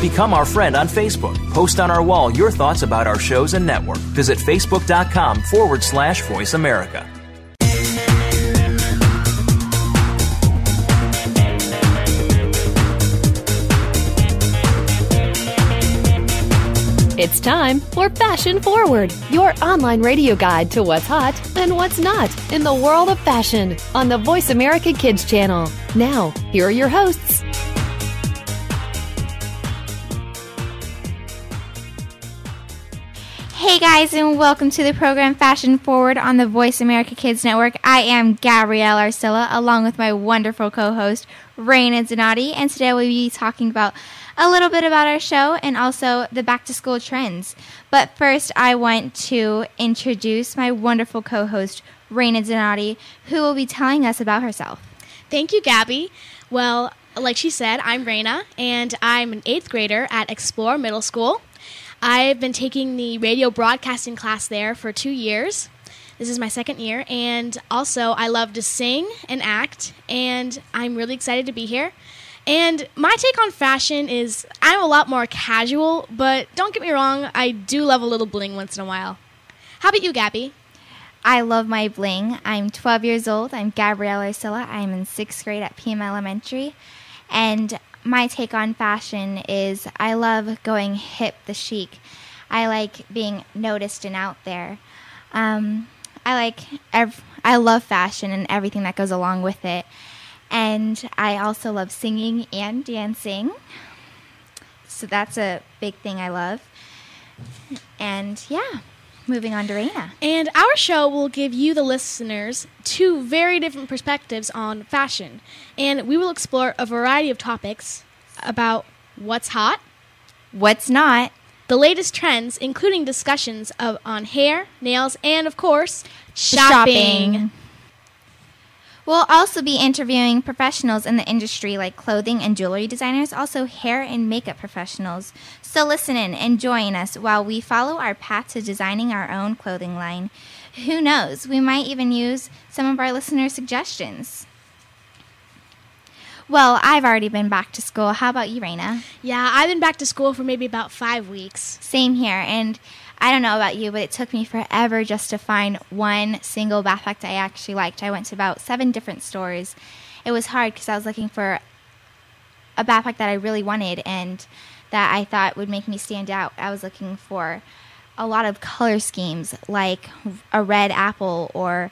Become our friend on Facebook. Post on our wall your thoughts about our shows and network. Visit facebook.com forward slash voice America. It's time for Fashion Forward, your online radio guide to what's hot and what's not in the world of fashion on the Voice America Kids channel. Now, here are your hosts. Hey guys, and welcome to the program Fashion Forward on the Voice America Kids Network. I am Gabrielle Arcilla, along with my wonderful co-host Raina Zanatti, and today we'll be talking about a little bit about our show and also the back to school trends. But first, I want to introduce my wonderful co-host Raina Zanatti, who will be telling us about herself. Thank you, Gabby. Well, like she said, I'm Raina, and I'm an eighth grader at Explore Middle School. I've been taking the radio broadcasting class there for two years. This is my second year, and also I love to sing and act, and I'm really excited to be here. And my take on fashion is I'm a lot more casual, but don't get me wrong, I do love a little bling once in a while. How about you, Gabby? I love my bling. I'm 12 years old. I'm Gabrielle Arcilla. I'm in sixth grade at PM Elementary. And my take on fashion is I love going hip the chic. I like being noticed and out there. Um, I like ev- I love fashion and everything that goes along with it. And I also love singing and dancing. So that's a big thing I love. And yeah, moving on to Raina. And our show will give you, the listeners, two very different perspectives on fashion. And we will explore a variety of topics about what's hot, What's not? the latest trends, including discussions of on hair, nails, and of course, shopping. shopping. We'll also be interviewing professionals in the industry like clothing and jewelry designers, also hair and makeup professionals. So listen in and join us while we follow our path to designing our own clothing line. Who knows, we might even use some of our listeners' suggestions. Well, I've already been back to school. How about you, Raina? Yeah, I've been back to school for maybe about five weeks. Same here. And I don't know about you, but it took me forever just to find one single backpack that I actually liked. I went to about seven different stores. It was hard because I was looking for a backpack that I really wanted and that I thought would make me stand out. I was looking for a lot of color schemes, like a red apple or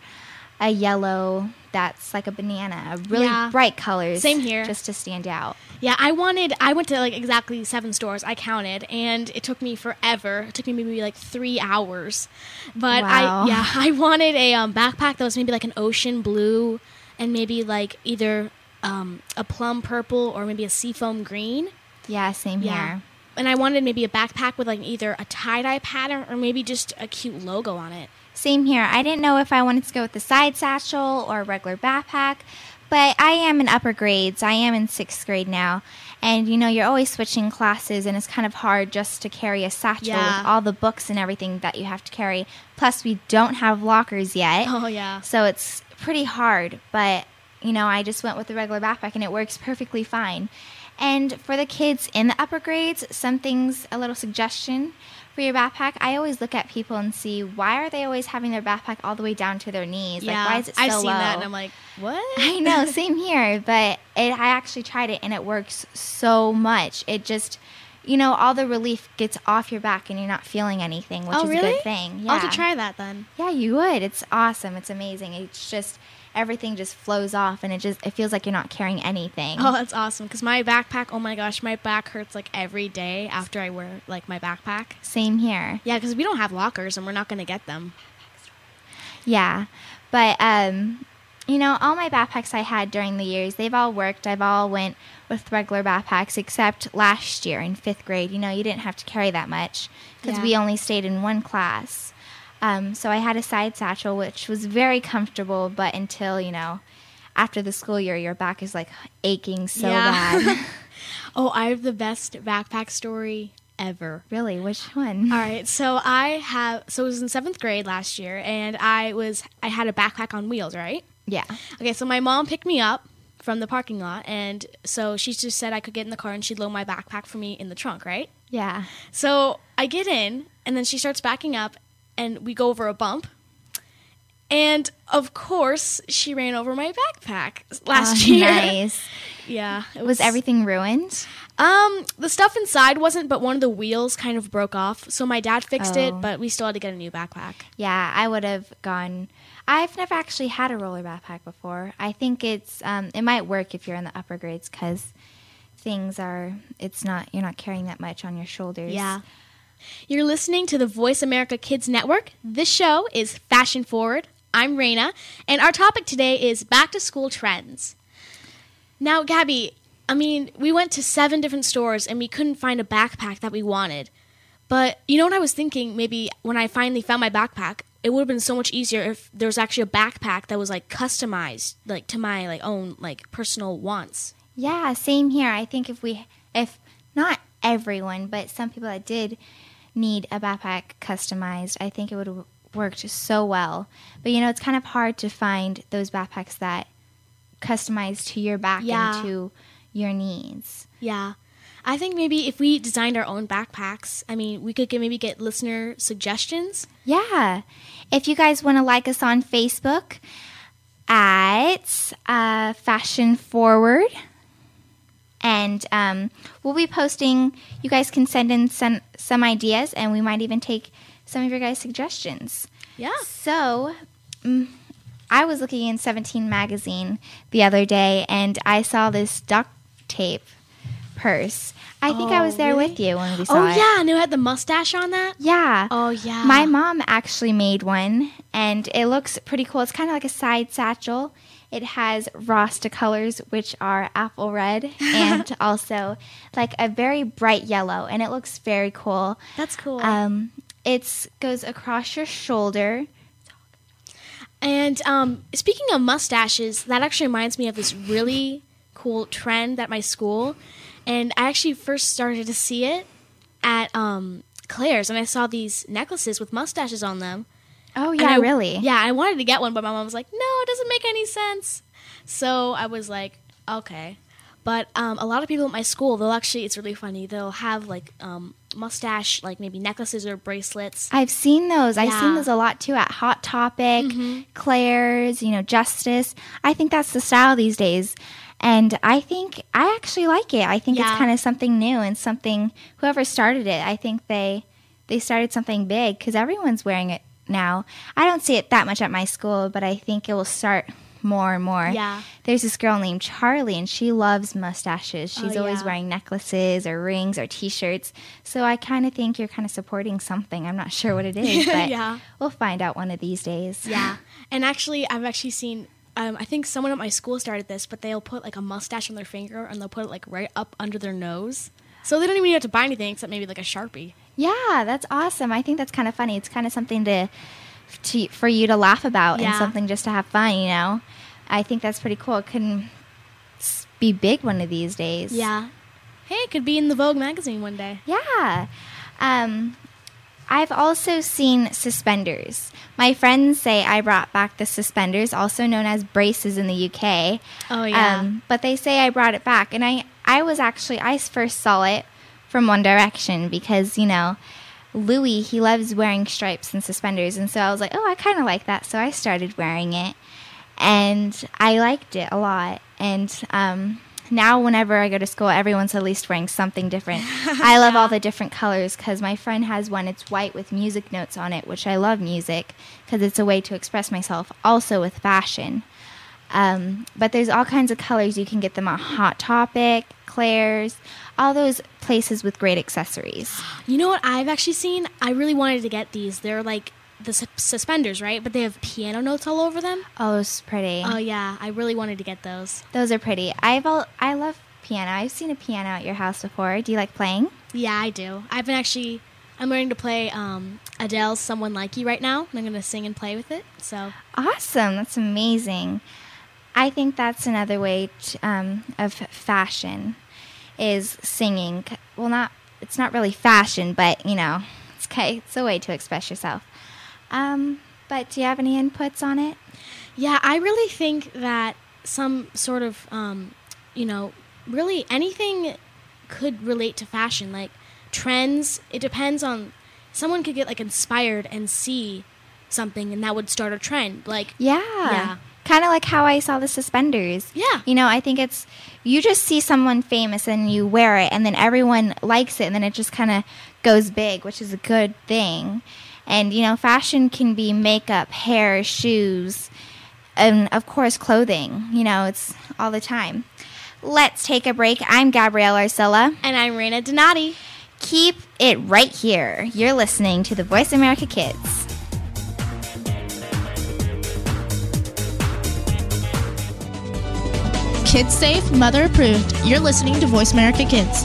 a yellow that's like a banana, really Yeah. bright colors. Same here. Just to stand out. Yeah, I wanted. I went to like exactly seven stores. I counted, and it took me forever. It took me maybe like three hours. But Wow. I, yeah, I wanted a um, backpack that was maybe like an ocean blue, and maybe like either um, a plum purple or maybe a seafoam green. Yeah, same Yeah. here. And I wanted maybe a backpack with like either a tie dye pattern or maybe just a cute logo on it. Same here. I didn't know if I wanted to go with the side satchel or a regular backpack, but I am in upper grades. I am in sixth grade now. And you know, you're always switching classes, and it's kind of hard just to carry a satchel Yeah. with all the books and everything that you have to carry. Plus, we don't have lockers yet. Oh yeah. So it's pretty hard, but you know, I just went with the regular backpack and it works perfectly fine. And for the kids in the upper grades, some things, a little suggestion for your backpack. I always look at people and see why are they always having their backpack all the way down to their knees? yeah. Like, why is it so I've seen low? that, and I'm like, what? I know, same here. But it, I actually tried it and it works so much. It just, you know, all the relief gets off your back and you're not feeling anything, which oh is really? a good thing. Yeah. I'll have to try that then. Yeah, you would. It's awesome. It's amazing. It's just everything just flows off and it just it feels like you're not carrying anything. Oh, that's awesome. Because my backpack, oh my gosh, my back hurts like every day after I wear like my backpack. Same here. Yeah, because we don't have lockers and we're not going to get them. Yeah. But um you know, all my backpacks I had during the years, they've all worked. I've all went with regular backpacks except last year in 5th grade. You know, you didn't have to carry that much because Yeah. we only stayed in one class. Um, so I had a side satchel, which was very comfortable, but until, you know, after the school year, your back is like aching so Yeah. bad. Oh, I have the best backpack story ever. really? Which one? All right, so I have so it was in seventh grade last year, and I was I had a backpack on wheels, right? Yeah. Okay, so my mom picked me up from the parking lot, and so she just said I could get in the car and she'd load my backpack for me in the trunk, right? Yeah. So I get in, and then she starts backing up, and we go over a bump. And of course, she ran over my backpack last Oh, year. Nice. Yeah, it Was everything ruined? Um, the stuff inside wasn't, but one of the wheels kind of broke off. So my dad fixed Oh. it, but we still had to get a new backpack. Yeah, I would have gone. I've never actually had a roller backpack before. I think it's um, it might work if you're in the upper grades because things are. It's not you're not carrying that much on your shoulders. Yeah. You're listening to the Voice America Kids Network. This show is Fashion Forward. I'm Raina, and our topic today is back to school trends. Now, Gabby, I mean, we went to seven different stores and we couldn't find a backpack that we wanted. But you know what I was thinking? Maybe when I finally found my backpack, it would have been so much easier if there was actually a backpack that was like customized, like to my like own like personal wants. Yeah, same here. I think if we, if not everyone, but some people that did need a backpack customized, I think it would have worked so well. But you know, it's kind of hard to find those backpacks that customize to your back Yeah. and to your needs. Yeah. I think maybe if we designed our own backpacks, I mean, we could get, maybe get listener suggestions. Yeah. If you guys want to like us on Facebook at uh, Fashion Forward, and um, we'll be posting, you guys can send in some, some ideas, and we might even take some of your guys' suggestions. Yeah. So, mm, I was looking in 17 magazine the other day, and I saw this duct tape purse. I think I was Oh, there really? with you when we saw it. Oh, it. yeah. And it had the mustache on that. Yeah. Oh, yeah. My mom actually made one, and it looks pretty cool. It's kind of like a side satchel. It has Rasta colors, which are apple red, and also like a very bright yellow, and it looks very cool. That's cool. Um, it goes across your shoulder. and um, speaking of mustaches, that actually reminds me of this really cool trend at my school. And I actually first started to see it at um, Claire's, and I saw these necklaces with mustaches on them. Oh yeah, I- really? Yeah, I wanted to get one, but my mom was like, "No, it doesn't make any sense." So I was like, "Okay." But um, a lot of people at my school, they'll actually, it's really funny. They'll have like um, mustache, like maybe necklaces or bracelets. I've seen those. I've seen those a lot too at Hot Topic, Claire's, you know, Justice. I think that's the style these days. And I think I actually like it. I think Yeah. it's kind of something new and something whoever started it, I think they they started something big cuz everyone's wearing it now. I don't see it that much at my school, but I think it will start more and more. Yeah. There's this girl named Charlie and she loves mustaches. She's Oh, always yeah. wearing necklaces or rings or t-shirts. So I kind of think you're kind of supporting something. I'm not sure what it is, but Yeah. we'll find out one of these days. Yeah. And actually, I've actually seen. Um, I think someone at my school started this, but they'll put like a mustache on their finger and they'll put it like right up under their nose, so they don't even have to buy anything except maybe like a sharpie. Yeah, that's awesome. I think that's kind of funny. It's kind of something to, to for you to laugh about and something just to have fun, you know. I think that's pretty cool. It couldn't be big one of these days. Yeah. Hey, it could be in the Vogue magazine one day. Yeah. Um, I've also seen suspenders. My friends say I brought back the suspenders, also known as braces in the UK. Oh, yeah. Um, but they say I brought it back, and I I was actually I first saw it from One Direction because you know. Louis, he loves wearing stripes and suspenders, and so I was like, "Oh, I kind of like that." So I started wearing it, and I liked it a lot. And um, now, whenever I go to school, everyone's at least wearing something different. I love all the different colors because my friend has one. It's white with music notes on it, which I love music because it's a way to express myself. Also with fashion, um, but there's all kinds of colors. You can get them on Hot Topic, Claire's, all those places with great accessories. You know what I've actually seen? I really wanted to get these. They're like the sus- suspenders, right? But they have piano notes all over them. Oh, it's pretty. Oh yeah, I really wanted to get those. Those are pretty. I've al- I love piano. I've seen a piano at your house before. Do you like playing? Yeah, I do. I've been actually. I'm learning to play um, Adele's "Someone Like You" right now, and I'm gonna sing and play with it. So Awesome. That's amazing. I think that's another way to, um, of fashion is singing. Well, not it's not really fashion, but you know, it's okay. It's a way to express yourself. Um, but do you have any inputs on it? Yeah, I really think that some sort of, um, you know, really anything could relate to fashion. Like trends, it depends on. Someone could get like inspired and see something, and that would start a trend. Like Yeah. Yeah. Kind of like how I saw the suspenders. Yeah. You know, I think it's you just see someone famous and you wear it and then everyone likes it and then it just kind of goes big, which is a good thing. And you know, fashion can be makeup, hair, shoes, and of course clothing. You know, it's all the time. Let's take a break. I'm Gabrielle Arcilla. And I'm Raina Donati. Keep it right here. You're listening to the Voice America Kids. Kids safe, mother approved. You're listening to Voice America Kids.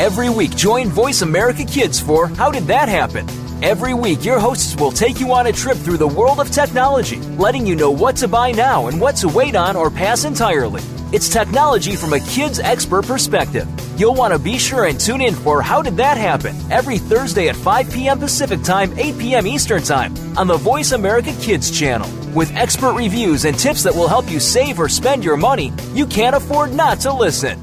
Every week, join Voice America Kids for How Did That Happen? Every week, your hosts will take you on a trip through the world of technology, letting you know what to buy now and what to wait on or pass entirely. It's technology from a kid's expert perspective. You'll want to be sure and tune in for How Did That Happen? every Thursday at 5 p.m. Pacific Time, 8 p.m. Eastern Time on the Voice America Kids channel. With expert reviews and tips that will help you save or spend your money, you can't afford not to listen.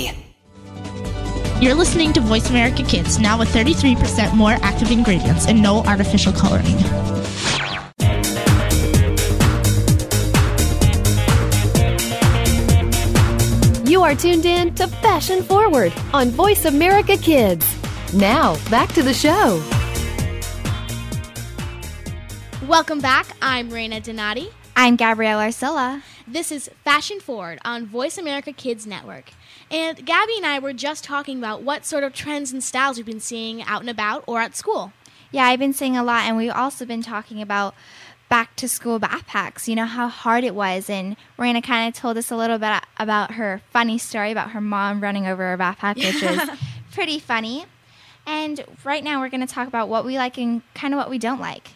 You're listening to Voice America Kids, now with 33% more active ingredients and no artificial coloring. You are tuned in to Fashion Forward on Voice America Kids. Now, back to the show. Welcome back. I'm Raina Donati. I'm Gabrielle Arcilla. This is Fashion Forward on Voice America Kids Network. And Gabby and I were just talking about what sort of trends and styles we've been seeing out and about or at school. Yeah, I've been seeing a lot, and we've also been talking about back to school backpacks. You know how hard it was, and Raina kind of told us a little bit about her funny story about her mom running over her backpack, which is pretty funny. And right now, we're going to talk about what we like and kind of what we don't like.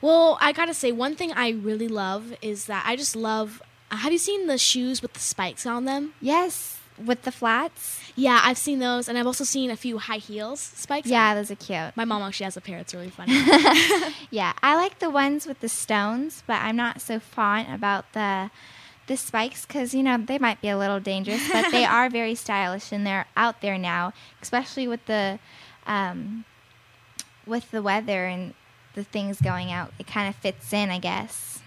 Well, I gotta say, one thing I really love is that I just love. Have you seen the shoes with the spikes on them? Yes, with the flats. Yeah, I've seen those, and I've also seen a few high heels spikes. Yeah, those are cute. My mom actually has a pair. It's really funny. Yeah, I like the ones with the stones, but I'm not so fond about the the spikes because you know they might be a little dangerous, but they are very stylish and they're out there now, especially with the um, with the weather and the things going out. It kind of fits in, I guess.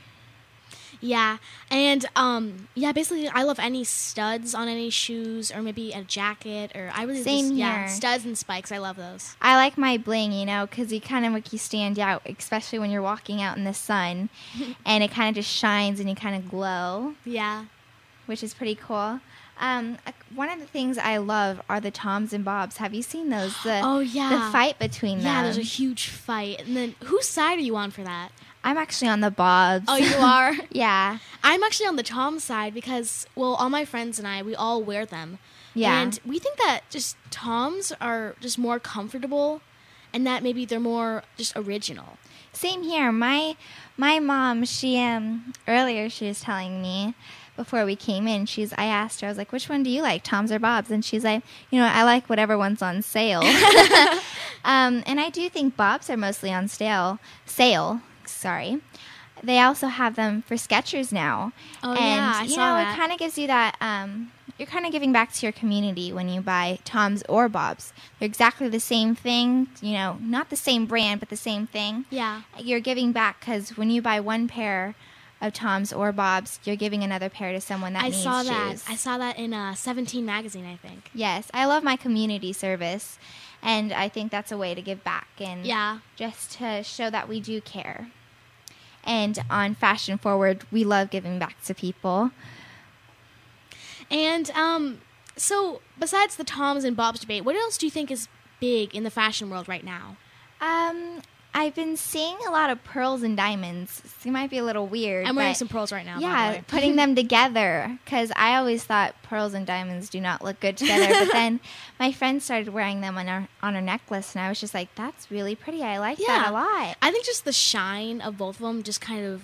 Yeah, and um, yeah, basically, I love any studs on any shoes or maybe a jacket or I really Same just, yeah studs and spikes. I love those. I like my bling, you know, because you kind of make you stand out, especially when you're walking out in the sun, and it kind of just shines and you kind of glow. Yeah. which is pretty cool. Um, one of the things I love are the Toms and Bobs. Have you seen those? The, Oh, yeah. the fight between Yeah, them. Yeah, there's a huge fight, and then whose side are you on for that? I'm actually on the Bobs. Oh, you are. yeah, I'm actually on the Tom side because, well, all my friends and I, we all wear them. Yeah. And we think that just Toms are just more comfortable and that maybe they're more just original. same here. My my mom, she um earlier she was telling me before we came in. She's I asked her, I was like, which one do you like, Toms or Bobs? And she's like, you know, I like whatever one's on sale. um, and I do think Bobs are mostly on sale. Sale, sorry. They also have them for Skechers now. Oh, and yeah, I you saw know, that. it kind of gives you that um you're kind of giving back to your community when you buy Toms or Bobs. They're exactly the same thing, you know, not the same brand, but the same thing. Yeah. You're giving back because when you buy one pair of Toms or Bobs, you're giving another pair to someone that I needs saw that. shoes. I saw that in uh, 17 magazine, I think. Yes, I love my community service, and I think that's a way to give back and Yeah. just to show that we do care. And on Fashion Forward, we love giving back to people. And um, so besides the Toms and Bobs debate, what else do you think is big in the fashion world right now? Um, I've been seeing a lot of pearls and diamonds. It might be a little weird. I'm wearing some pearls right now. by the Yeah, way. putting them together because I always thought pearls and diamonds do not look good together. but then my friend started wearing them on her on her necklace, and I was just like, "That's really pretty. I like that a lot." I think just the shine of both of them just kind of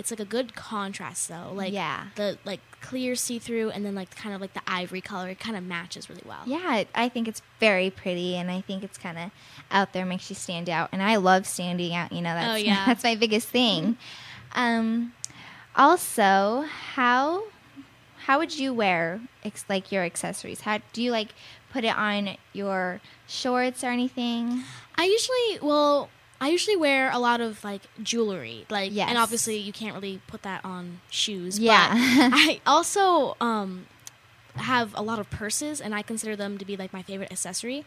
it's like a good contrast though. Like Yeah. the like clear see through and then like kind of like the ivory color. It kind of matches really well. Yeah, I think it's very pretty, and I think it's kind of out there, makes you stand out, and I love standing out. You know, that's Oh, yeah. that's my biggest thing. Um, also, how how would you wear ex- like your accessories? How do you like put it on your shorts or anything? I usually well I usually wear a lot of like jewelry, like, Yes. and obviously you can't really put that on shoes. Yeah. but I also um, have a lot of purses, and I consider them to be like my favorite accessory.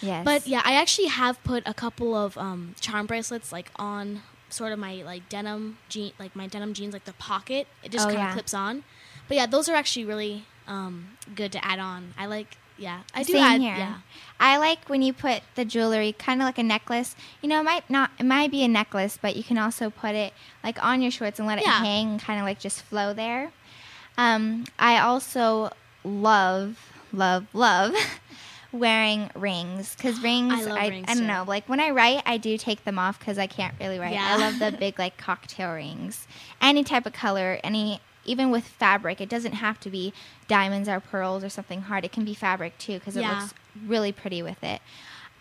Yes, But yeah, I actually have put a couple of um, charm bracelets like on sort of my like denim jean, like my denim jeans, like the pocket. It just Oh, kind of yeah. clips on. But yeah, those are actually really um, good to add on. I like. Yeah, I do Same add. here. Yeah. I like when you put the jewelry kind of like a necklace. You know, it might not it might be a necklace, but you can also put it like on your shorts and let it Yeah. hang and kind of like just flow there. Um, I also love love love wearing rings because rings I love I, rings, I don't too. know like when I write I do take them off because I can't really write. Yeah. I love the big like cocktail rings, any type of color, any even with fabric. It doesn't have to be diamonds or pearls or something hard. It can be fabric too because it Yeah. looks really pretty with it.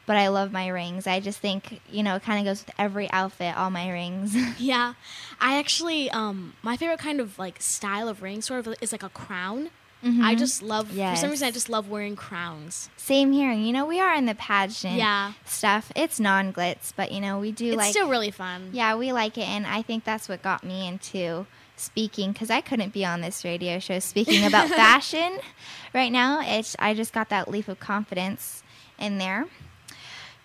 But I love my rings. I just think you know it kind of goes with every outfit. All my rings. Yeah, I actually um my favorite kind of like style of ring sort of is like a crown. I just love for some reason I just love wearing crowns. Same here. You know we are in the pageant Yeah. stuff. It's non glitz, but you know we do like It's like still really fun. Yeah, we like it, and I think that's what got me into speaking because I couldn't be on this radio show speaking about fashion right now. It's I just got that leap of confidence in there.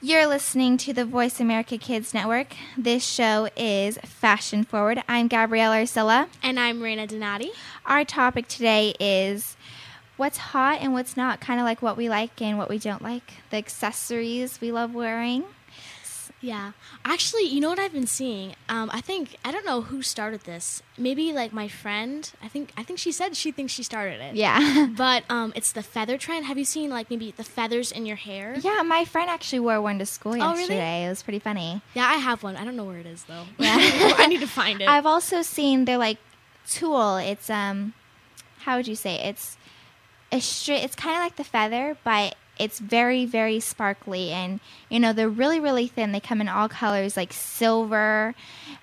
You're listening to the Voice America Kids Network. This show is Fashion Forward. I'm Gabrielle Arcilla. And I'm Raina Donati. Our topic today is what's hot and what's not, kind of like what we like and what we don't like, the accessories we love wearing. Yeah. Actually, you know what I've been seeing? Um, I think I don't know who started this. Maybe like my friend. I think I think she said she thinks she started it. Yeah. But um, it's the feather trend. Have you seen like maybe the feathers in your hair? Yeah, my friend actually wore one to school Oh, really? yesterday. It was pretty funny. Yeah, I have one. I don't know where it is though. Yeah. I need to find it. I've also seen they're like tulle. It's um, how would you say? It's a straight. It's kind of like the feather, but it's very very sparkly and you know they're really really thin. They come in all colors like silver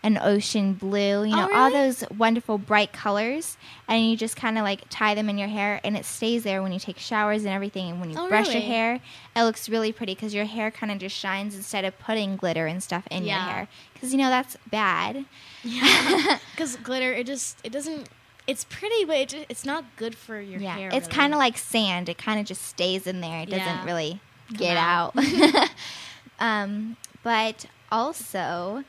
and ocean blue. You oh, know all Oh, really? those wonderful bright colors, and you just kind of like tie them in your hair, and it stays there when you take showers and everything. And when you Oh, brush your hair, it looks really pretty because your hair kind of just shines instead of putting glitter and stuff in your hair. Because you know that's bad. Because glitter, it just it doesn't. It's pretty, but it just, it's not good for your Yeah, hair. it's really. kind of like sand. It kind of just stays in there. It doesn't Yeah. really get out. out. um, but also,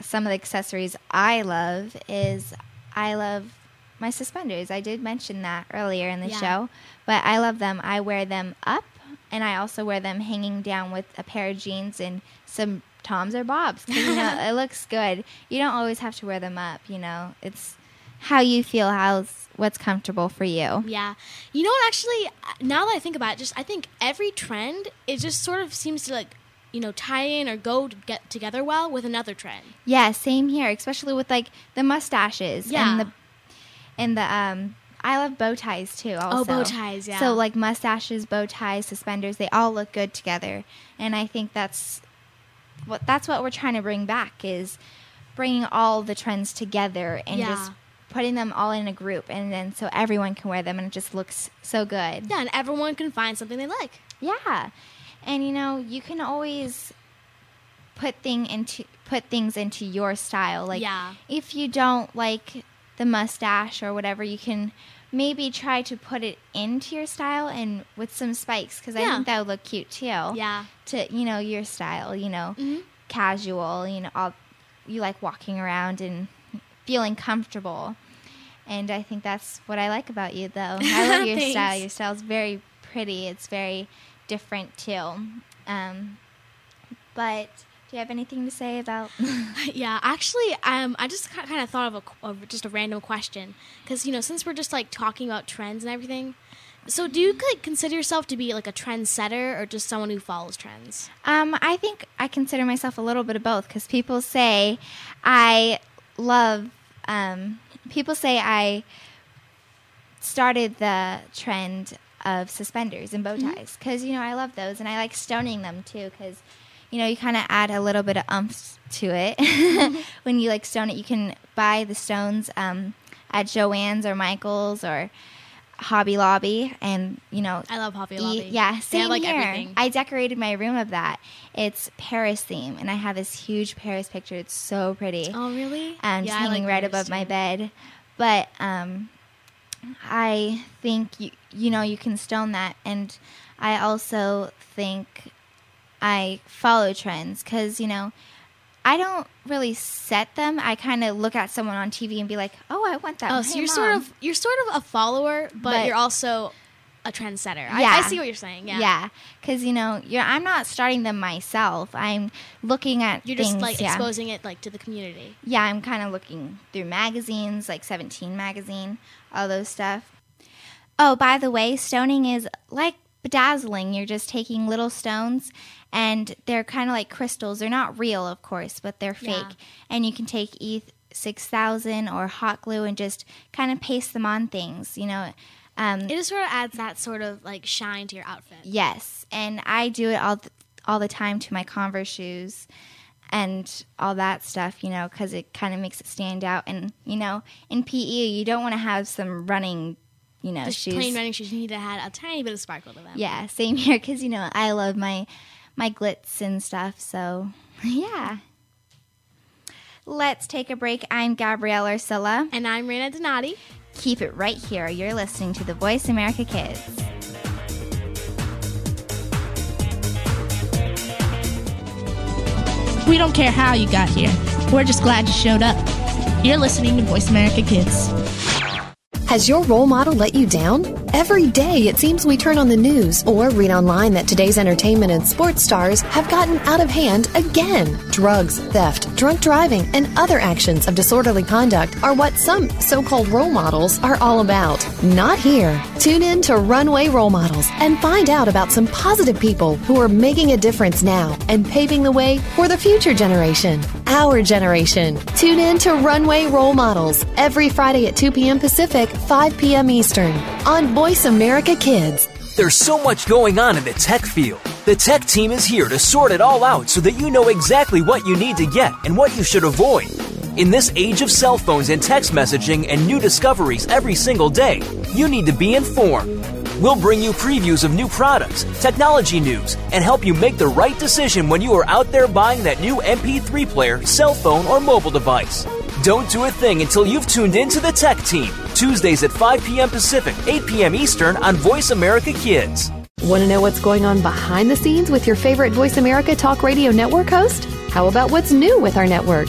some of the accessories I love is I love my suspenders. I did mention that earlier in the Yeah. show, but I love them. I wear them up, and I also wear them hanging down with a pair of jeans and some Toms or Bobs. 'cause, you know, it looks good. You don't always have to wear them up. You know, it's how you feel. How's what's comfortable for you. Yeah. You know what? Actually, now that I think about it, just I think every trend it just sort of seems to like you know tie in or go to get together well with another trend. Yeah, same here, especially with like the mustaches Yeah. and the and the um I love bow ties too also. Oh, bow ties, yeah. So like mustaches, bow ties, suspenders, they all look good together. And I think that's what that's what we're trying to bring back is bringing all the trends together and Yeah. just putting them all in a group and then so everyone can wear them and it just looks so good. Yeah, and everyone can find something they like. Yeah. And you know, you can always put thing into put things into your style. Like Yeah. if you don't like the mustache or whatever, you can maybe try to put it into your style and with some spikes cuz I think that would look cute too. Yeah. To, you know, your style, you know, Mhm. casual, you know, all, you like walking around and feeling comfortable. And I think that's what I like about you, though. I love your style. Your style's very pretty. It's very different too. Um, but do you have anything to say about? Yeah, actually, um, I just kind of thought of a, of just a random question because you know since we're just like talking about trends and everything. So, do you like consider yourself to be like a trendsetter or just someone who follows trends? um, I think I consider myself a little bit of both because people say I love. Um, people say I started the trend of suspenders and bow ties because you know I love those and I like stoning them too because you know you kind of add a little bit of umph to it when you like stone it. You can buy the stones um, at Joann's or Michael's or Hobby Lobby, and you know I love Hobby e- Lobby. yeah, They same have, like, here. everything. I decorated my room of that. It's Paris theme, and I have this huge Paris picture. It's so pretty Oh, really? And Yeah, hanging like right Paris, above my bed. But um, I think you you know you can stone that, and I also think I follow trends because you know I don't really set them. I kind of look at someone on TV and be like, "Oh, I want that." Oh, one. so Hey, you're sort of you're sort of a follower, but, But- you're also a trendsetter. I, Yeah. I see what you're saying. Yeah. yeah, because you know you're. I'm not starting them myself. I'm looking at You're things. just like yeah. exposing it like to the community. yeah, I'm kind of looking through magazines, like 17 magazine, all those stuff. Oh, by the way, stoning is like bedazzling. You're just taking little stones and they're kind of like crystals. They're not real, of course, but they're fake. Yeah. And you can take ETH 6000 or hot glue and just kind of paste them on things, you know. Um, It just sort of adds that sort of like shine to your outfit. Yes, and I do it all th- all the time to my Converse shoes and all that stuff, you know, because it kind of makes it stand out. And you know, in PE, you don't want to have some running, you know, Just shoes. plain running shoes, you need to add a tiny bit of sparkle to them. Yeah, same here, because you know I love my my glitz and stuff. So yeah. Let's take a break. I'm Gabrielle Arcilla. And I'm Raina Donati. Keep it right here. You're listening to the Voice America Kids. We don't care how you got here. We're just glad you showed up. You're listening to Voice America Kids. Has your role model let you down? Every day it seems we turn on the news or read online that today's entertainment and sports stars have gotten out of hand again. Drugs, theft, drunk driving, and other actions of disorderly conduct are what some so called role models are all about. Not here. Tune in to Runway Role Models and find out about some positive people who are making a difference now and paving the way for the future generation. Our generation. Tune in to Runway Role Models every Friday at 2 p.m. Pacific, 5 p.m. Eastern on Voice America Kids. There's so much going on in the tech field. The tech team is here to sort it all out so that you know exactly what you need to get and what you should avoid. In this age of cell phones and text messaging and new discoveries every single day, you need to be informed. We'll bring you previews of new products, technology news, and help you make the right decision when you are out there buying that new MP3 player, cell phone, or mobile device. Don't do a thing until you've tuned in to the tech team. Tuesdays at 5 p.m. Pacific, 8 p.m. Eastern on Voice America Kids. Want to know what's going on behind the scenes with your favorite Voice America Talk Radio Network host? How about what's new with our network?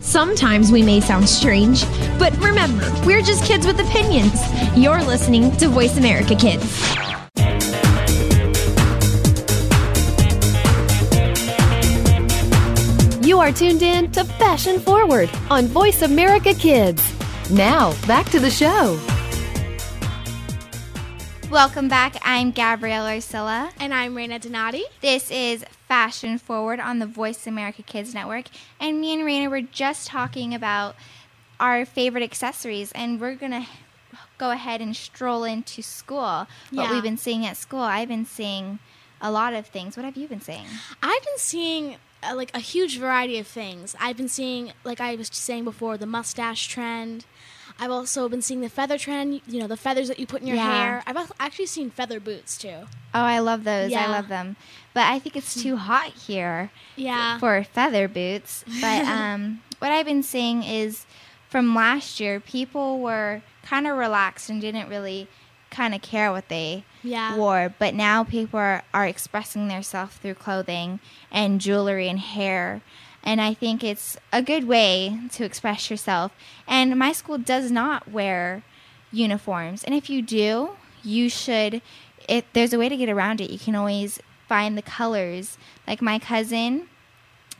Sometimes we may sound strange, but remember, we're just kids with opinions. You're listening to Voice America Kids. You are tuned in to Fashion Forward on Voice America Kids. Now, back to the show. Welcome back. I'm Gabrielle Arcilla. And I'm Raina Donati. This is Fashion Forward on the Voice America Kids Network. And me and Raina were just talking about our favorite accessories, and we're going to go ahead and stroll into school. What Yeah. we've been seeing at school. I've been seeing a lot of things. What have you been seeing? I've been seeing uh, like a huge variety of things. I've been seeing, like I was saying before, the mustache trend. I've also been seeing the feather trend. You know, the feathers that you put in your Yeah. hair. I've actually seen feather boots too. Oh, I love those. I love them. But I think it's too hot here. Yeah. for feather boots. But um, what I've been seeing is from last year, people were kind of relaxed and didn't really kind of care what they Yeah. wore. But now people are, are expressing themselves through clothing and jewelry and hair. And I think it's a good way to express yourself. And my school does not wear uniforms. And if you do, you should. If there's a way to get around it, you can always find the colors. Like my cousin,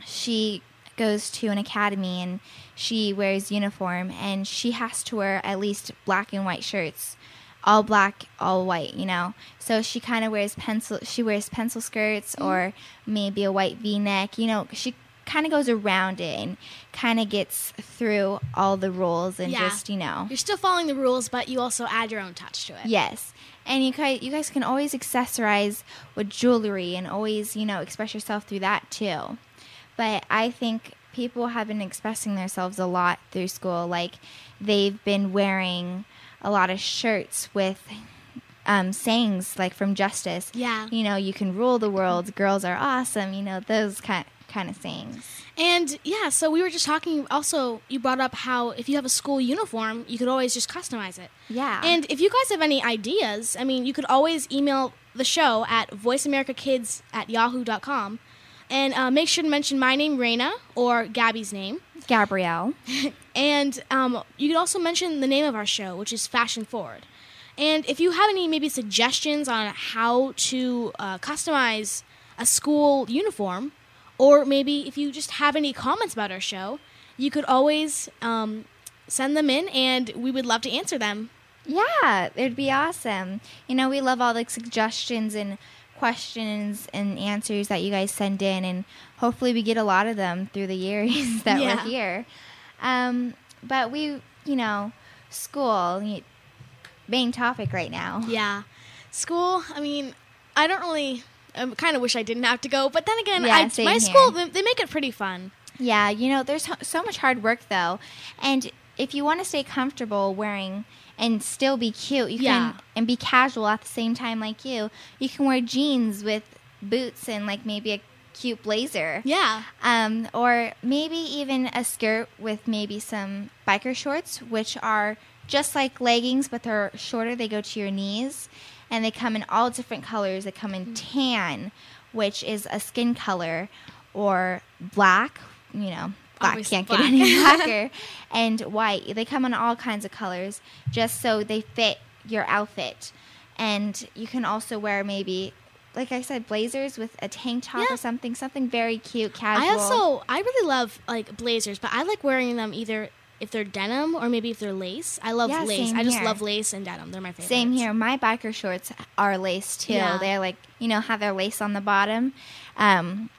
she goes to an academy and she wears uniform and she has to wear at least black and white shirts all black all white you know so she kind of wears pencil she wears pencil skirts mm-hmm. or maybe a white v-neck you know she kind of goes around it and kind of gets through all the rules and Yeah. just you know You're still following the rules, but you also add your own touch to it. Yes. And you guys, you guys can always accessorize with jewelry and always, you know, express yourself through that too. But I think people have been expressing themselves a lot through school. Like they've been wearing a lot of shirts with um, sayings like from Justice. Yeah. You know, you can rule the world. Girls are awesome. You know, those kind kind of sayings. And yeah, so we were just talking. Also, you brought up how if you have a school uniform, you could always just customize it. Yeah. And if you guys have any ideas, I mean, you could always email the show at voiceamericakids at yahoo.com. And uh, make sure to mention my name, Raina, or Gabby's name. Gabrielle. And um, you could also mention the name of our show, which is Fashion Forward. And if you have any maybe suggestions on how to uh, customize a school uniform, or maybe if you just have any comments about our show, you could always um, send them in, and we would love to answer them. Yeah, it'd be awesome. You know, we love all the suggestions and questions and answers that you guys send in, and hopefully we get a lot of them through the years that Yeah. we're here. Um, but we, you know, school, main topic right now. Yeah, school. I mean, I don't really. I kind of wish I didn't have to go, but then again, Yeah, I, my here. school they, make it pretty fun. Yeah, you know, there's so- so much hard work though, and if you want to stay comfortable wearing and still be cute, you Yeah. can and be casual at the same time like you. You can wear jeans with boots and like maybe a cute blazer. Yeah, Um, or maybe even a skirt with maybe some biker shorts, which are just like leggings, but they're shorter. They go to your knees, and they come in all different colors. They come in mm. tan, which is a skin color, or black. You know, black can't black. get any blacker, and white. They come in all kinds of colors, just so they fit your outfit. And you can also wear maybe. Like I said, blazers with a tank top Yeah. or something, something very cute, casual. I also I really love like blazers, but I like wearing them either if they're denim or maybe if they're lace. I love Yeah, lace. I just here. love lace and denim. They're my favorite. Same here. My biker shorts are lace too. Yeah. They're like you know have their lace on the bottom. Um,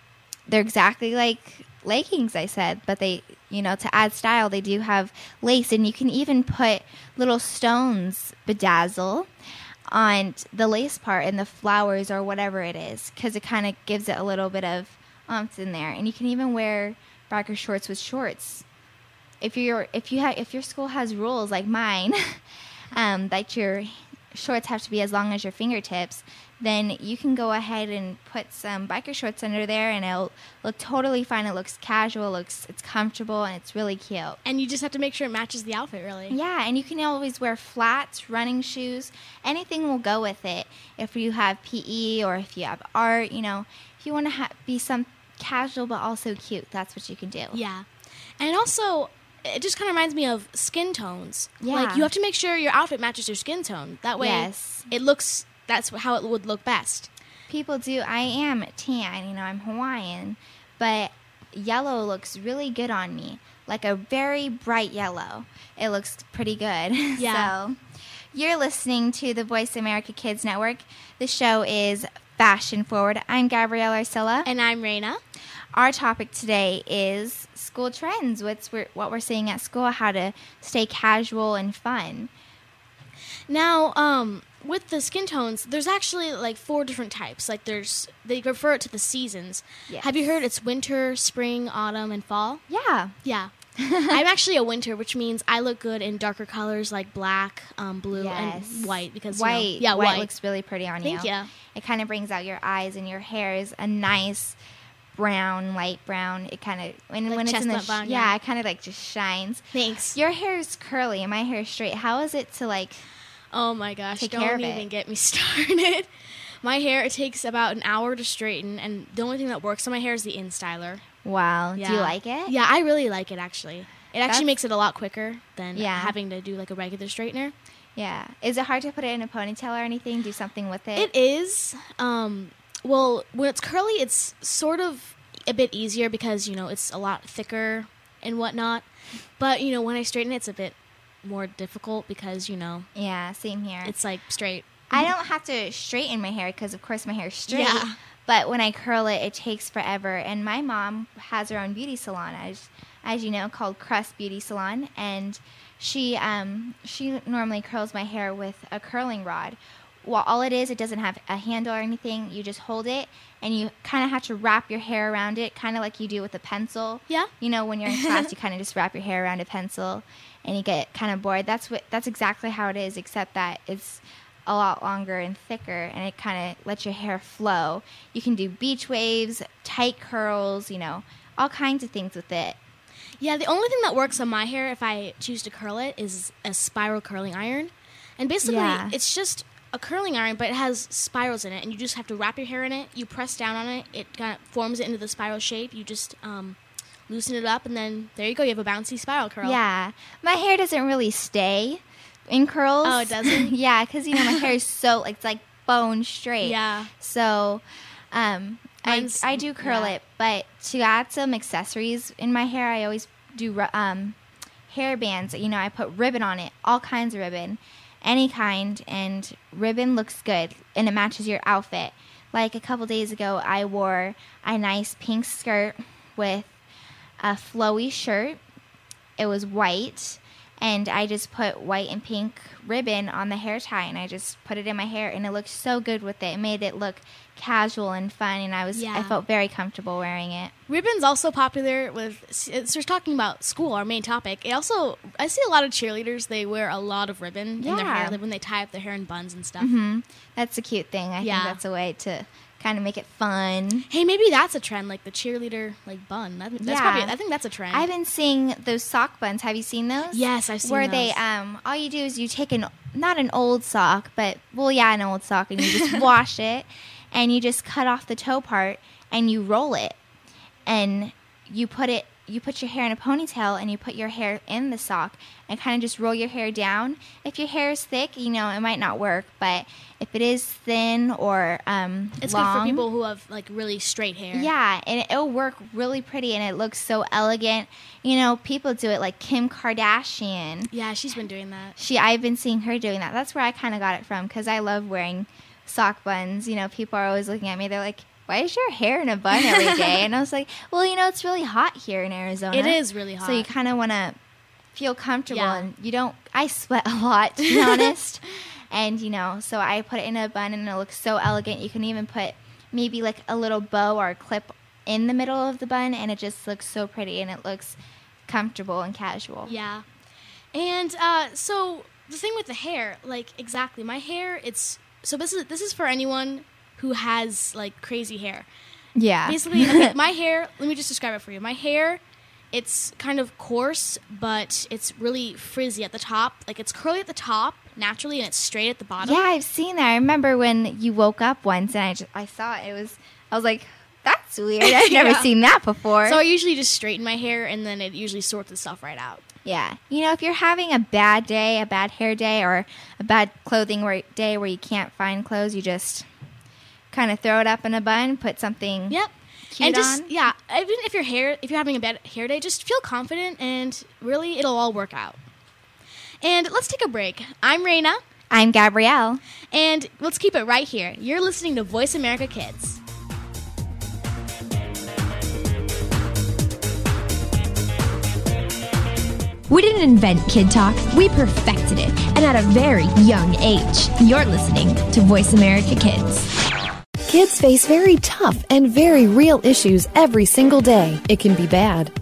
they're exactly like leggings. I said, but they you know to add style they do have lace, and you can even put little stones bedazzle on the lace part and the flowers or whatever it is because it kind of gives it a little bit of umph in there. And you can even wear biker shorts with shorts if you're if you have if your school has rules like mine um, that your shorts have to be as long as your fingertips then you can go ahead and put some biker shorts under there and it'll look totally fine it looks casual looks it's comfortable and it's really cute And you just have to make sure it matches the outfit really. yeah and you can always wear flats running shoes anything will go with it if you have pe or if you have art you know if you want to ha- be some casual but also cute that's what you can do Yeah. And also it just kind of reminds me of skin tones. Yeah. Like you have to make sure your outfit matches your skin tone. That way Yes. it looks that's how it would look best. people do. I am tan, you know, I'm Hawaiian, but yellow looks really good on me. Like a very bright yellow. It looks pretty good. Yeah. so, You're listening to the Voice America Kids Network. The show is Fashion Forward. I'm Gabrielle Arcilla. And I'm Raina. Our topic today is school trends. What's we're, what we're seeing at school, how to stay casual and fun. Now, um, with the skin tones, there's actually like four different types. Like there's they refer it to the seasons. Yes. Have you heard it's winter, spring, autumn, and fall? Yeah. Yeah. I'm actually a winter, which means I look good in darker colors like black, um, blue, Yes. and white because you know- white. yeah, white, white. looks really pretty on Thank you. ya. It kind of brings out your eyes, and your hair is a nice brown, light brown. It kind of when Like when it's in the brown, yeah, yeah. it kind of like just shines. Thanks. Your hair is curly, and my hair is straight. How is it to like? Oh my gosh! Don't even get me started. my hair it takes about an hour to straighten, and the only thing that works on my hair is the InStyler. Wow. Yeah. Do you like it? Yeah, I really like it actually. It actually That's- makes it a lot quicker than Yeah. having to do like a regular straightener. Yeah. Is it hard to put it in a ponytail or anything? Do something with it? It is. Um, well, when it's curly, it's sort of a bit easier because you know it's a lot thicker and whatnot. But you know, when I straighten it, it's a bit more difficult because you know Yeah. Same here. it's like straight. I don't have to straighten my hair because, of course, my hair is straight. Yeah. But when I curl it, it takes forever. And my mom has her own beauty salon, as as you know, called Crust Beauty Salon, and she um she normally curls my hair with a curling rod. Well, all it is, it doesn't have a handle or anything. You just hold it, and you kind of have to wrap your hair around it, kind of like you do with a pencil. Yeah. You know, when you're in class, you kind of just wrap your hair around a pencil, and you get kind of bored. That's what. That's exactly how it is, except that it's a lot longer and thicker, and it kind of lets your hair flow. You can do beach waves, tight curls, you know, all kinds of things with it. Yeah, the only thing that works on my hair if I choose to curl it is a spiral curling iron. And basically, Yeah. it's just a curling iron, but it has spirals in it, and you just have to wrap your hair in it. You press down on it, it kind of forms it into the spiral shape. You just um, loosen it up, and then there you go. You have a bouncy spiral curl. Yeah, my hair doesn't really stay in curls. Oh, it doesn't? yeah, because you know my hair is so like, it's like bone straight. Yeah. So, um, I I do curl yeah. it, but to add some accessories in my hair, I always do um hair bands. You know, I put ribbon on it, all kinds of ribbon, any kind, and ribbon looks good and it matches your outfit. Like a couple days ago, I wore a nice pink skirt with a flowy shirt. It was white, and I just put white and pink ribbon on the hair tie, and I just put it in my hair, and it looked so good with it. It made it look casual and fun, and I was I felt very comfortable wearing it. Ribbon's also popular with. So we're talking about school, our main topic. It also, I see a lot of cheerleaders. They wear a lot of ribbon in their hair like when they tie up their hair in buns and stuff. That's a cute thing. I Yeah. think that's a way to kind of make it fun. Hey, maybe that's a trend, like the cheerleader like bun. That, that's Yeah. probably. I think that's a trend. I've been seeing those sock buns. Have you seen those? Yes, I've seen those. Where they um, all you do is you take an not an old sock, but well, yeah, an old sock, and you just wash it, and you just cut off the toe part and you roll it, and you put it. You put your hair in a ponytail and you put your hair in the sock and kind of just roll your hair down. If your hair is thick, you know it might not work, but if it is thin or um, it's long, good for people who have like really straight hair. yeah, and it'll work really pretty and it looks so elegant. You know, people do it like Kim Kardashian. Yeah, she's been doing that. She I've been seeing her doing that. That's where I kind of got it from cuz I love wearing sock buns. You know, people are always looking at me. They're like, "Why is your hair in a bun every day?" and I was like, "Well, you know, it's really hot here in Arizona. It is really hot. So you kind of want to feel comfortable Yeah. and you don't I sweat a lot to be honest. And you know, so I put it in a bun and it looks so elegant. You can even put maybe like a little bow or a clip in the middle of the bun and it just looks so pretty and it looks comfortable and casual. Yeah. And uh, so the thing with the hair, like exactly, my hair, it's so this is this is for anyone who has like crazy hair. Yeah. Basically, okay, my hair. Let me just describe it for you. My hair, it's kind of coarse, but it's really frizzy at the top. Like it's curly at the top naturally, and it's straight at the bottom. Yeah, I've seen that. I remember when you woke up once and I just, I saw it. It was I was like, that's weird. I've never Yeah. seen that before. So I usually just straighten my hair, and then it usually sorts itself right out. Yeah. You know, if you're having a bad day, a bad hair day, or a bad clothing where, day where you can't find clothes, you just kind of throw it up in a bun, put something Yep. cute and just on. yeah, even if your hair, if you're having a bad hair day, just feel confident, and really, it'll all work out. And let's take a break. I'm Raina. I'm Gabrielle. And let's keep it right here. You're listening to Voice America Kids. We didn't invent Kid Talk, we perfected it, and at a very young age. You're listening to Voice America Kids. Kids face very tough and very real issues every single day. It can be bad.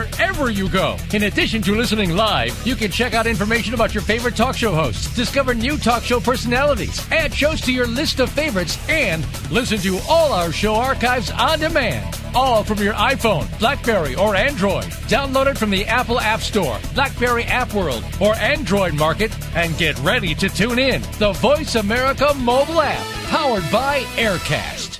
wherever you go. In addition to listening live, you can check out information about your favorite talk show hosts, discover new talk show personalities, add shows to your list of favorites, and listen to all our show archives on demand. All from your iPhone, Blackberry, or Android. Download it from the Apple App Store, Blackberry App World, or Android Market, and get ready to tune in. The Voice America mobile app, powered by AirKast.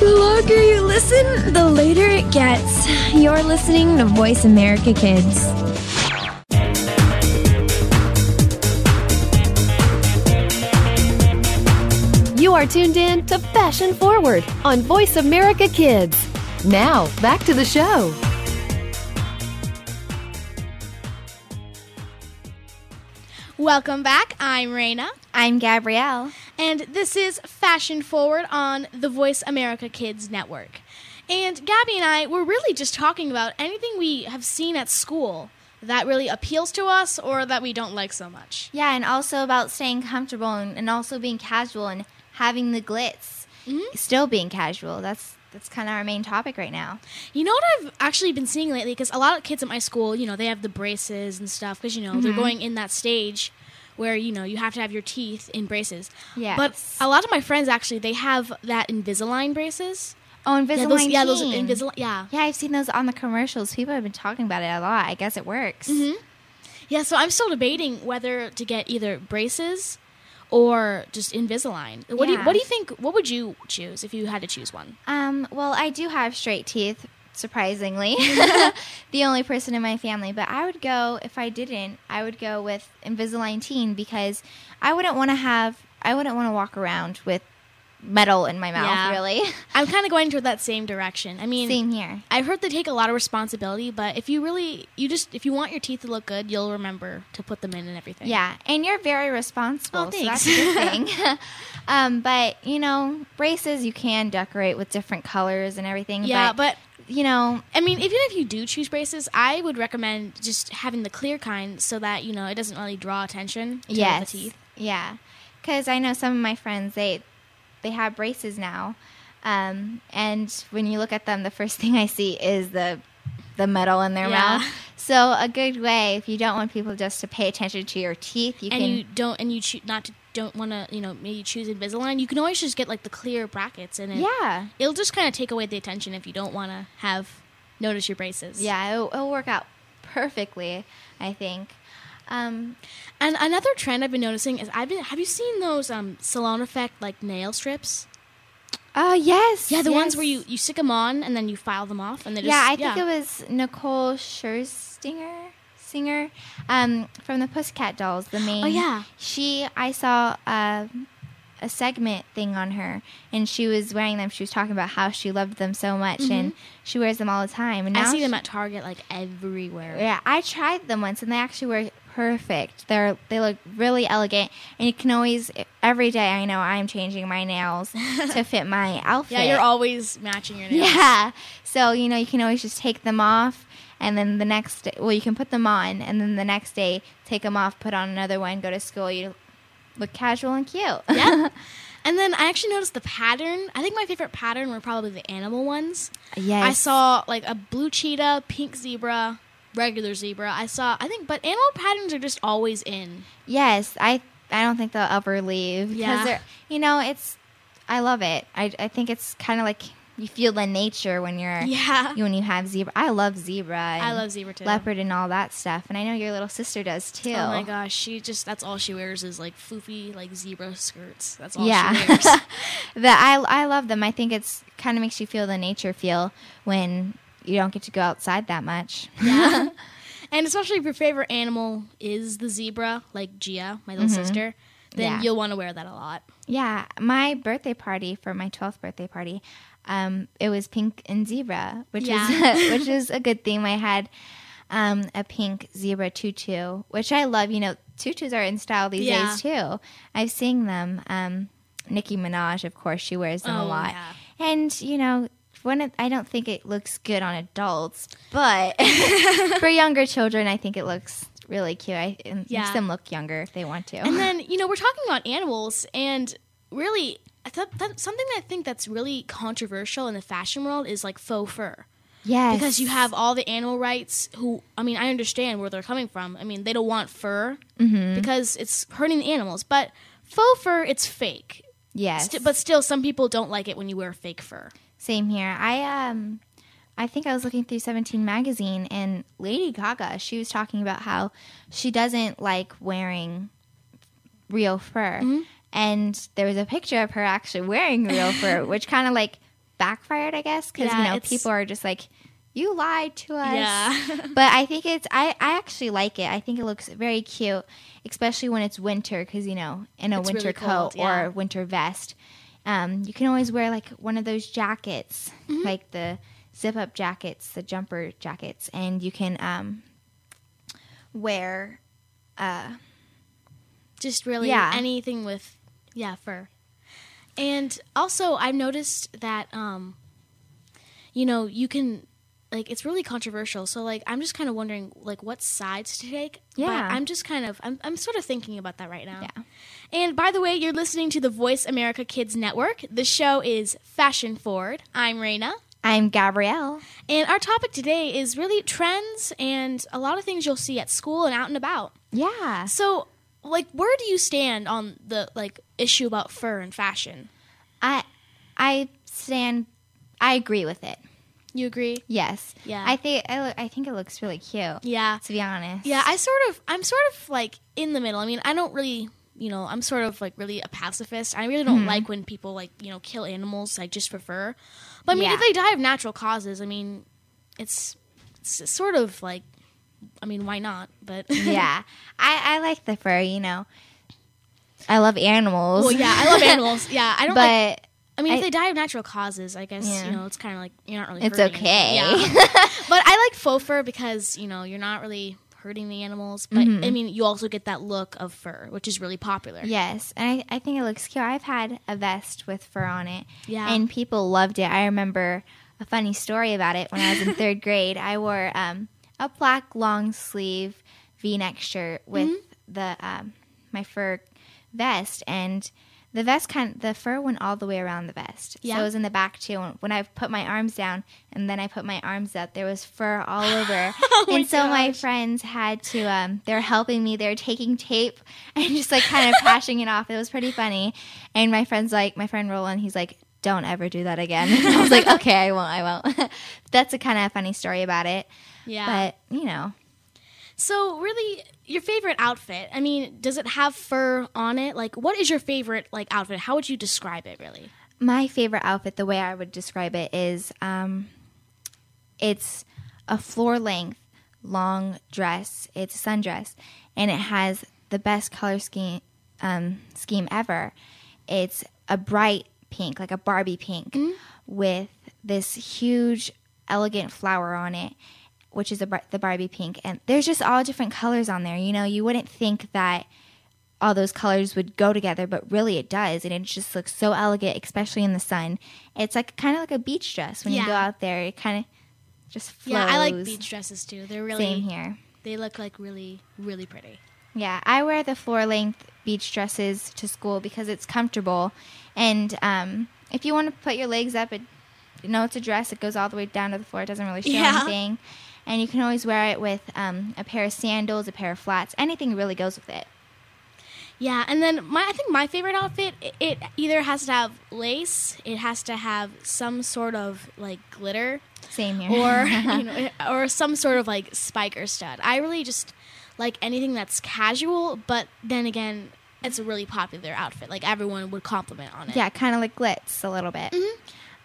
The longer you listen, the later it gets. You're listening to Voice America Kids. You are tuned in to Fashion Forward on Voice America Kids. Now, back to the show. Welcome back. I'm Raina. I'm Gabrielle. And this is Fashion Forward on the Voice America Kids Network. And Gabby and I were really just talking about anything we have seen at school that really appeals to us or that we don't like so much. Yeah, and also about staying comfortable and, and also being casual and having the glitz. Mm-hmm. Still being casual. That's that's kind of our main topic right now. You know what I've actually been seeing lately? Because a lot of kids at my school, you know, they have the braces and stuff because, you know, they're Mhm. going in that stage where, you know, you have to have your teeth in braces. Yeah. But a lot of my friends actually, they have that Invisalign braces. Oh, Yeah, Invisalign those, yeah, those Invisalign, yeah. Yeah, I've seen those on the commercials. People have been talking about it a lot. I guess it works. hmm Yeah, so I'm still debating whether to get either braces or just Invisalign. What do you What do you think? What would you choose if you had to choose one? Um, well, I do have straight teeth, surprisingly. the only person in my family. But I would go, if I didn't, I would go with Invisalign Teen because I wouldn't want to have, I wouldn't want to walk around with metal in my mouth, Yeah. really. I'm kind of going toward that same direction. I mean, Same here. I've heard they take a lot of responsibility, but if you really, you just, if you want your teeth to look good, you'll remember to put them in and everything. Yeah, and you're very responsible, Oh, so that's thanks. a good thing. um, but you know, braces you can decorate with different colors and everything. Yeah, but you know, I mean, even if you do choose braces, I would recommend just having the clear kind so that you know it doesn't really draw attention to yes, the teeth. yeah, because I know some of my friends they they have braces now, um, and when you look at them, the first thing I see is the the metal in their Yeah. mouth. So a good way, if you don't want people just to pay attention to your teeth, you and can you don't, and you choose not to, don't want to, you know, maybe choose Invisalign. You can always just get like the clear brackets, and it, Yeah. it'll just kind of take away the attention if you don't want to have notice your braces. Yeah, it'll, it'll work out perfectly, I think. Um, And another trend I've been noticing is I've been. Have you seen those um, salon effect like nail strips? oh yes, Yeah, the ones where you you stick them on and then you file them off, and they just yeah, I think it was Nicole Scherzinger, singer, um, from the Pussycat Dolls. The main. Oh, yeah. She, I saw uh, a segment thing on her, and she was wearing them. She was talking about how she loved them so much, and she wears them all the time. And I see them at Target like everywhere. Yeah, I tried them once, and they actually were perfect. They're they look really elegant, and you can always every day. I know I'm changing my nails to fit my outfit. Yeah, you're always matching your nails. Yeah. So, you know, you can always just take them off and then the next day, well, you can put them on and then the next day take them off, put on another one, go to school. You look casual and cute. Yeah. and then I actually noticed the pattern. I think my favorite pattern were probably the animal ones. Yes. I saw like a blue cheetah, pink zebra, regular zebra. I saw I think but animal patterns are just always in. Yes, I I don't think they'll ever leave because Yeah. they're you know it's I love it. I I think it's kind of like you feel the nature when you're Yeah. when you have zebra. I love zebra. I love zebra too. leopard and all that stuff, and I know your little sister does too. Oh my gosh, she just that's all she wears is like floofy like zebra skirts. That's all Yeah, she wears. that I I love them. I think it's kind of makes you feel the nature feel when you don't get to go outside that much. Yeah. and especially if your favorite animal is the zebra, like Gia, my little Mhm. sister, then Yeah. you'll want to wear that a lot. Yeah, my birthday party for my 12th birthday party, um, it was pink and zebra, which Yeah. is which is a good theme. I had um, a pink zebra tutu, which I love. You know, tutus are in style these Yeah. days too. I've seen them. Um, Nicki Minaj, of course, she wears them a Oh, lot, yeah. and you know. When it, I don't think it looks good on adults, but for younger children, I think it looks really cute. I, it makes them look younger if they want to. And then, you know, we're talking about animals, and really, thought that something that I think that's really controversial in the fashion world is like faux fur. yes, Because you have all the animal rights who, I mean, I understand where they're coming from. I mean, they don't want fur Mm-hmm. because it's hurting the animals. But faux fur, it's fake. yes, St- but still, some people don't like it when you wear fake fur. Same here. I um I think I was looking through 17 magazine and Lady Gaga, she was talking about how she doesn't like wearing real fur. Mm-hmm. And there was a picture of her actually wearing real fur, which kind of like backfired, I guess, cuz Yeah, you know, people are just like you lied to us. Yeah. but I think it's I I actually like it. I think it looks very cute, especially when it's winter cuz you know, in a It's winter really coat cold, yeah. or winter vest. Um, you can always wear like one of those jackets, Mm-hmm. like the zip up jackets, the jumper jackets, and you can um, wear. Uh, just really Yeah. anything with yeah fur and also i've noticed that um you know you can like it's really controversial so like i'm just kind of wondering like what sides to take But Yeah. i'm just kind of I'm, I'm sort of thinking about that right now Yeah. and by the way you're listening to the voice america kids network the show is fashion forward i'm Raina. I'm Gabrielle. and our topic today is really trends and a lot of things you'll see at school and out and about Yeah. so, like, where do you stand on the like issue about fur and fashion? I I stand. I agree with it. You agree? Yes. Yeah. I think I, lo- I think it looks really cute. Yeah. To be honest. Yeah, I sort of, I'm sort of like in the middle. I mean, I don't really, you know, I'm sort of like really a pacifist. I really don't mm-hmm. like when people like, you know, kill animals like just for fur. But I mean, Yeah. if they die of natural causes, I mean, it's, it's sort of like, I mean, why not? But yeah. I I like the fur. You know. I love animals. well, yeah, I love animals. Yeah, I don't but like. I mean, if I- they die of natural causes, I guess Yeah. you know it's kind of like you're not really. It's hurting okay. anything. Yeah. but I like faux fur because you know you're not really hurting the animals, but Mm-hmm. I mean you also get that look of fur, which is really popular. Yes, and I, I think it looks cute. I've had a vest with fur on it, Yeah. and people loved it. I remember a funny story about it when I was in third grade. I wore um, a black long sleeve V neck shirt with Mm-hmm. the um, my fur vest, and the vest kind the fur went all the way around the vest. Yeah. So it was in the back too. When I put my arms down and then I put my arms up, there was fur all over. Oh my and so my friends had to um they were helping me. They were taking tape and just like kind of pashing it off. It was pretty funny. And my friend's like my friend Roland, he's like, Don't ever do that again. I was like, Okay, I won't, I won't. That's a kind of funny story about it. Yeah. But, you know. so really, your favorite outfit? I mean, does it have fur on it? Like, what is your favorite like outfit? How would you describe it? Really? my favorite outfit, the way I would describe it is um, it's a floor length long dress. It's a sundress, and it has the best color scheme um, scheme ever. It's a bright pink, like a Barbie pink, with this huge, elegant flower on it, which is a, the Barbie pink. And there's just all different colors on there. You know, you wouldn't think that all those colors would go together, but really it does, and it just looks so elegant, especially in the sun. It's like kind of like a beach dress when you go out there. It kind of just flows. Yeah, I like beach dresses too. They're really Same here. They look like really, really pretty. Yeah, I wear the floor length beach dresses to school because it's comfortable, and um, if you want to put your legs up, it you know it's a dress. It goes all the way down to the floor. It doesn't really show Yeah. anything, and you can always wear it with um, a pair of sandals, a pair of flats. Anything really goes with it. Yeah, and then my I think my favorite outfit it, it either has to have lace, it has to have some sort of like glitter, Same here. or you know, or some sort of like spike or stud. I really just like anything that's casual, but then again, it's a really popular outfit. Like everyone would compliment on it. Yeah, kind of like glitz a little bit.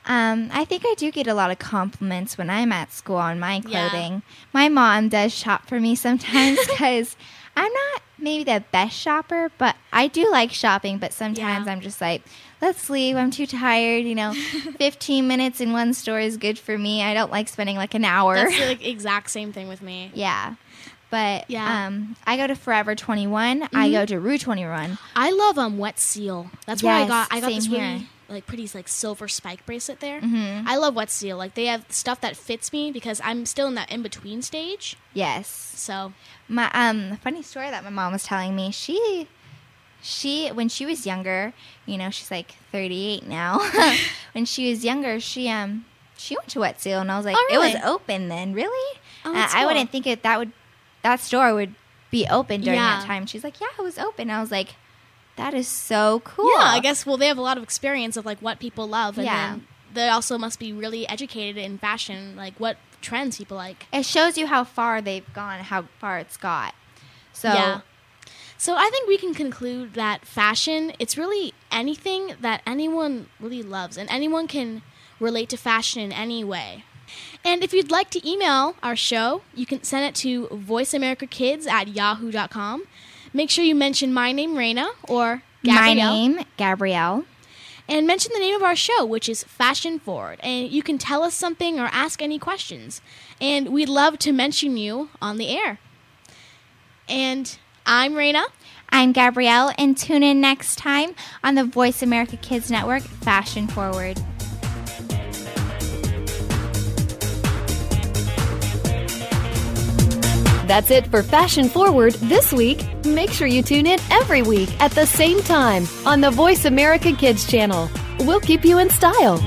Um, I think I do get a lot of compliments when I'm at school on my Yeah. clothing. My mom does shop for me sometimes because I'm not maybe the best shopper, but I do like shopping. But sometimes Yeah. I'm just like, let's leave. I'm too tired. You know, 15 minutes in one store is good for me. I don't like spending like an hour. That's the like, exact same thing with me. yeah. But Yeah. Mm-hmm. um, I go to Forever 21. I go to Rue 21. I love um wet seal. That's where I got I got this here. really like pretty like silver spike bracelet there. Mm-hmm. I love wet seal. Like they have stuff that fits me because I'm still in that in between stage. Yes. So my um funny story that my mom was telling me she she when she was younger you know she's like 38 now when she was younger she um she went to wet seal and i was like Oh, it was open then really Oh, Uh, that's i wouldn't think it that would that store would be open during Yeah. that time she's like yeah it was open i was like that is so cool yeah, I guess well they have a lot of experience of like what people love, and Yeah. then they also must be really educated in fashion, like what trends people like. it shows you how far they've gone how far it's got so Yeah. So I think we can conclude that fashion, it's really anything that anyone really loves and anyone can relate to fashion in any way. And if you'd like to email our show, you can send it to voiceamericakids at yahoo.com. Make sure you mention my name, Raina, or my name gabrielle and mention the name of our show, which is Fashion Forward. And you can tell us something or ask any questions. And we'd love to mention you on the air. And I'm Raina. I'm Gabrielle, and tune in next time on the Voice America Kids Network Fashion Forward. That's it for Fashion Forward this week. Make sure you tune in every week at the same time on the Voice America Kids channel. We'll keep you in style.